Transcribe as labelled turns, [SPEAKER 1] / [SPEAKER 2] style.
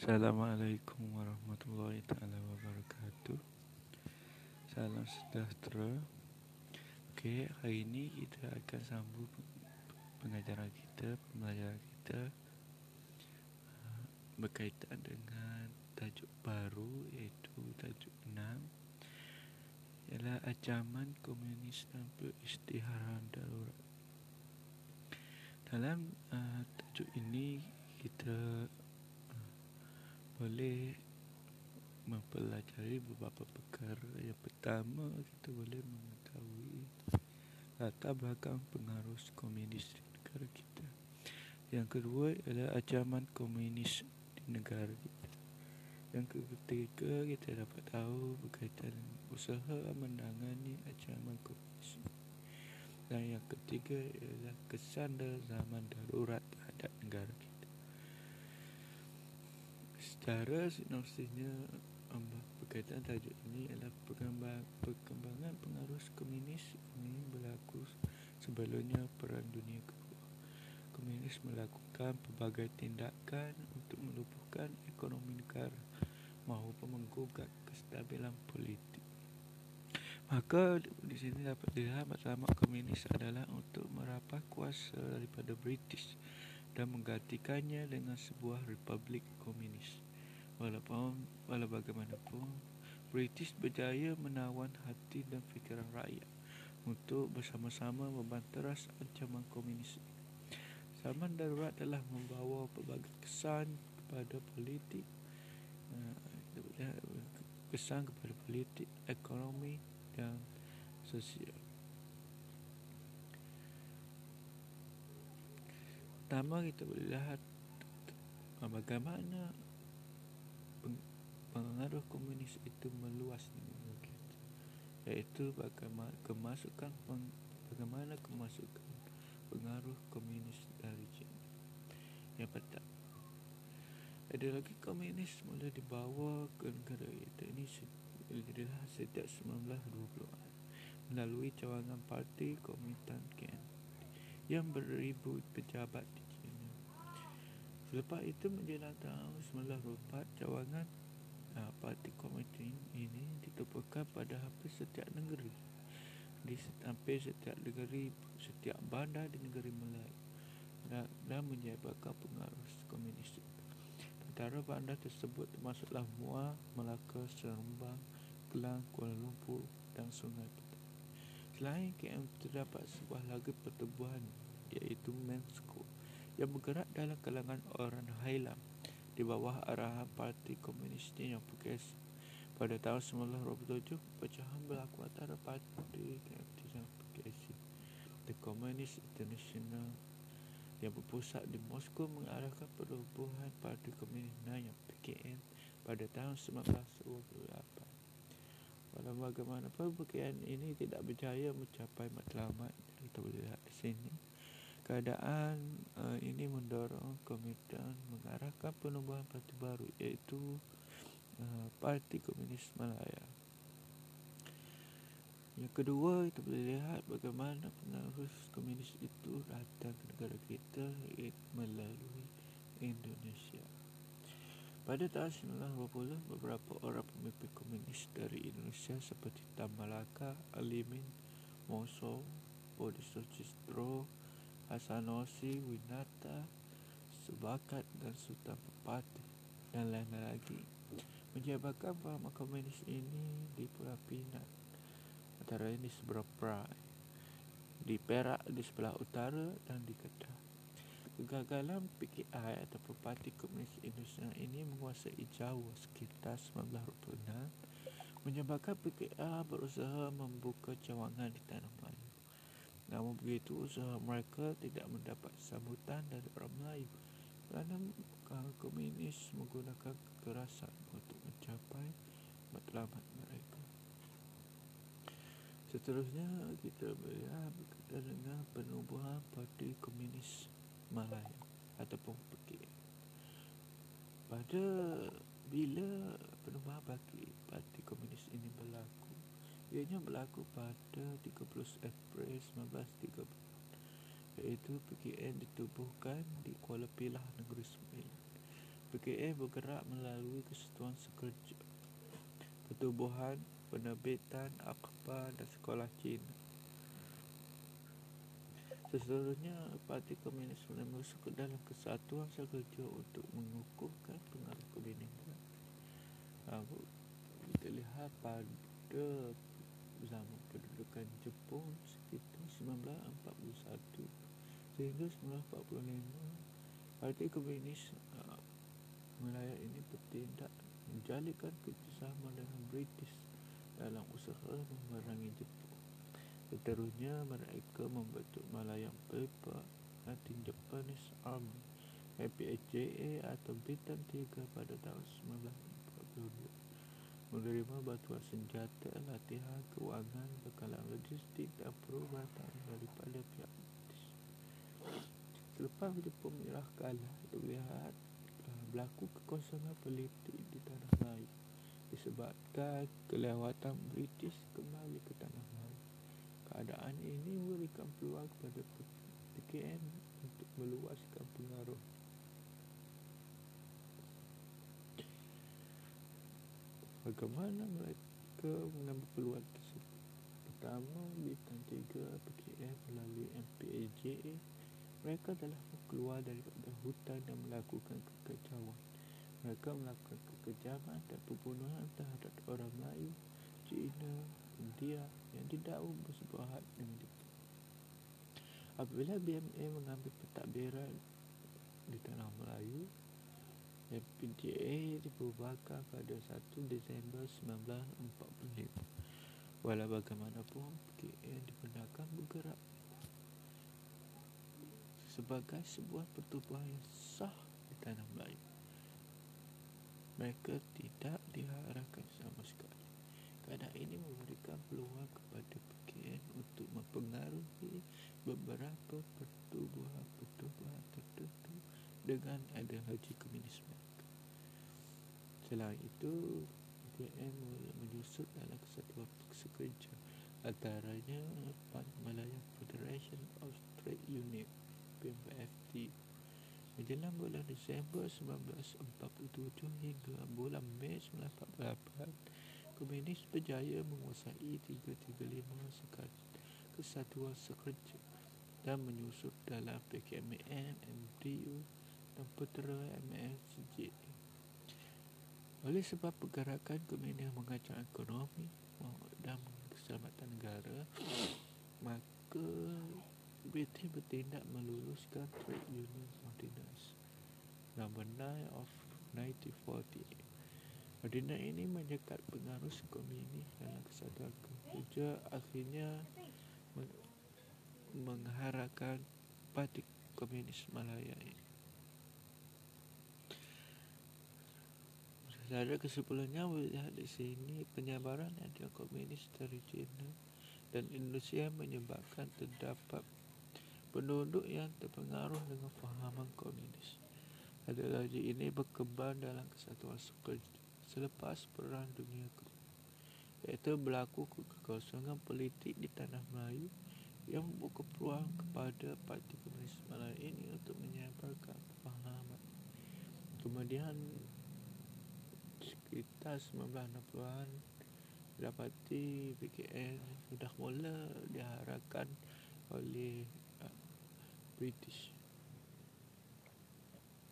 [SPEAKER 1] Assalamualaikum warahmatullahi taala wabarakatuh. Salam sejahtera. Okey, hari ini kita akan sambung pengajaran kita, pembelajaran kita uh, berkaitan dengan tajuk baru iaitu tajuk 6 ialah ancaman komunis dan peristiharaan darurat. Dalam uh, tajuk ini kita boleh mempelajari beberapa perkara. Yang pertama, kita boleh mengetahui latar belakang pengaruh komunis di negara kita. Yang kedua adalah ancaman komunis di negara kita. Yang ketiga, kita dapat tahu berkaitan usaha menangani ancaman komunis. Dan yang ketiga adalah kesan zaman darurat terhadap negara kita secara sinopsisnya berkaitan tajuk ini adalah perkembangan pengaruh komunis ini berlaku sebelumnya Perang Dunia Kedua. Komunis melakukan pelbagai tindakan untuk melumpuhkan ekonomi negara maupun menggugat kestabilan politik. Maka di sini dapat dilihat matlamat komunis adalah untuk merapat kuasa daripada British dan menggantikannya dengan sebuah republik komunis. Walaupun walau bagaimanapun British berjaya menawan hati dan fikiran rakyat untuk bersama-sama membanteras ancaman komunis. Zaman darurat telah membawa pelbagai kesan kepada politik eh, kesan kepada politik, ekonomi dan sosial. Pertama kita boleh lihat bagaimana pengaruh komunis itu meluas kita iaitu bagaimana kemasukan bagaimana kemasukan pengaruh komunis dari China yang pertama ada lagi komunis mula dibawa ke negara kita ini adalah sejak 1920-an melalui cawangan parti Komitan Ken yang beribu pejabat di China. Selepas itu menjelang tahun 1924, cawangan parti komite ini ditubuhkan pada hampir setiap negeri. Di hampir setiap negeri setiap bandar di negeri Melayu dan, dan menyebabkan pengaruh komunis antara bandar tersebut termasuklah Muar, Melaka, Seremban, Kelang, Kuala Lumpur dan Sungai Petani. Selain KM terdapat sebuah lagi pertubuhan iaitu Mensko yang bergerak dalam kalangan orang Highland di bawah arahan Parti Komunis yang PKS. Pada tahun 1927, pecahan berlaku antara Parti KMT dan PKS. The Communist International yang berpusat di Moskow mengarahkan perubahan Parti Komunis yang PKN pada tahun 1928. Walau bagaimanapun PKN ini tidak berjaya mencapai matlamat kita boleh lihat di sini keadaan uh, ini mendorong komitan mengarahkan penubuhan parti baru iaitu uh, Parti Komunis Malaya. Yang kedua, kita boleh lihat bagaimana penerus komunis itu datang ke negara kita melalui Indonesia. Pada tahun 1920, beberapa orang pemimpin komunis dari Indonesia seperti Tan Malaka, Alimin, Moso, Bodhisotchistro, Hasanosi, Winata, Subakat dan Sultan Pepati dan lain-lain lagi. Menjabarkan bahawa komunis ini di Pulau Pinang. Antara ini seberang Prai di Perak di sebelah utara dan di Kedah. Kegagalan PKI atau Parti Komunis Indonesia ini menguasai Jawa sekitar 1926 menyebabkan PKI berusaha membuka cawangan di Tanah Namun begitu usaha mereka tidak mendapat sambutan dari orang Melayu kerana komunis menggunakan kekerasan untuk mencapai matlamat mereka. Seterusnya kita melihat berkaitan dengan penubuhan Parti Komunis Malaya ataupun PKI. Pada bila penubuhan Parti, Parti Komunis ini berlaku, Ianya berlaku pada 30 April 1930 iaitu PKN ditubuhkan di Kuala Pilah Negeri Sembilan PKN bergerak melalui kesatuan sekerja, pertubuhan, penerbitan, akhbar dan sekolah Cina. Seseluruhnya, Parti Komunis masuk ke dalam kesatuan sekerja untuk mengukuhkan pengaruh komunis. Kita lihat pada zaman pendudukan Jepun sekitar 1941 sehingga 1945 Parti Komunis uh, Melaya ini bertindak menjalinkan kerjasama dengan British dalam usaha memerangi Jepun. Seterusnya mereka membentuk Malayang Paper Anti Japanese Army MPHJA atau Bintang 3 pada tahun 1942 menerima bantuan senjata, latihan, kewangan, bekalan logistik dan perubatan daripada pihak Selepas Jepun menyerah kalah, terlihat uh, berlaku kekosongan politik di tanah Melayu disebabkan kelewatan British kembali ke tanah Melayu. Keadaan ini memberikan peluang kepada PKN untuk meluaskan pengaruh. Bagaimana mereka mengambil peluang tersebut? Pertama, bintang tiga PKN melalui MPAJA mereka telah keluar dari hutan dan melakukan kekacauan. Mereka melakukan kekejaman dan pembunuhan terhadap orang Melayu, Cina, India yang tidak bersebuah had dengan. Apabila BMA mengambil pentadbiran di tanah Melayu, MPJA dibubarkan pada 1 Disember 1945. Walau bagaimanapun, PKN dibenarkan bergerak sebagai sebuah pertubuhan yang sah di tanah Melayu. Mereka tidak diharapkan sama sekali. Keadaan ini memberikan peluang kepada PKN untuk mempengaruhi beberapa pertubuhan-pertubuhan tertentu dengan ideologi komunis mereka. Selain itu, PKN menyusut dalam kesatuan sekerja antaranya Pan Malaya Federation of Trade Union PMFT Menjelang bulan Disember 1947 hingga bulan Mei 1948 Komunis berjaya menguasai 335 sekat kesatuan sekerja dan menyusup dalam PKMN, MDU dan Putera MSJ. Oleh sebab pergerakan komunis mengacau ekonomi dan keselamatan negara, maka British bertindak meluluskan Trade Union Ordinance Number 9 of 1948. Ordinance ini menyekat pengaruh komunis dalam kesatuan kerja akhirnya mengharapkan Parti Komunis Malaya ini. Secara kesimpulannya melihat di sini penyebaran ada komunis dari China dan Indonesia menyebabkan terdapat penduduk yang terpengaruh dengan fahaman komunis. Ideologi ini berkembang dalam kesatuan selepas Perang Dunia Kedua, iaitu berlaku kekosongan politik di Tanah Melayu yang membuka peluang kepada Parti Komunis Melayu ini untuk menyebarkan fahaman. Kemudian sekitar 1960-an dapati PKN sudah mula diharapkan oleh British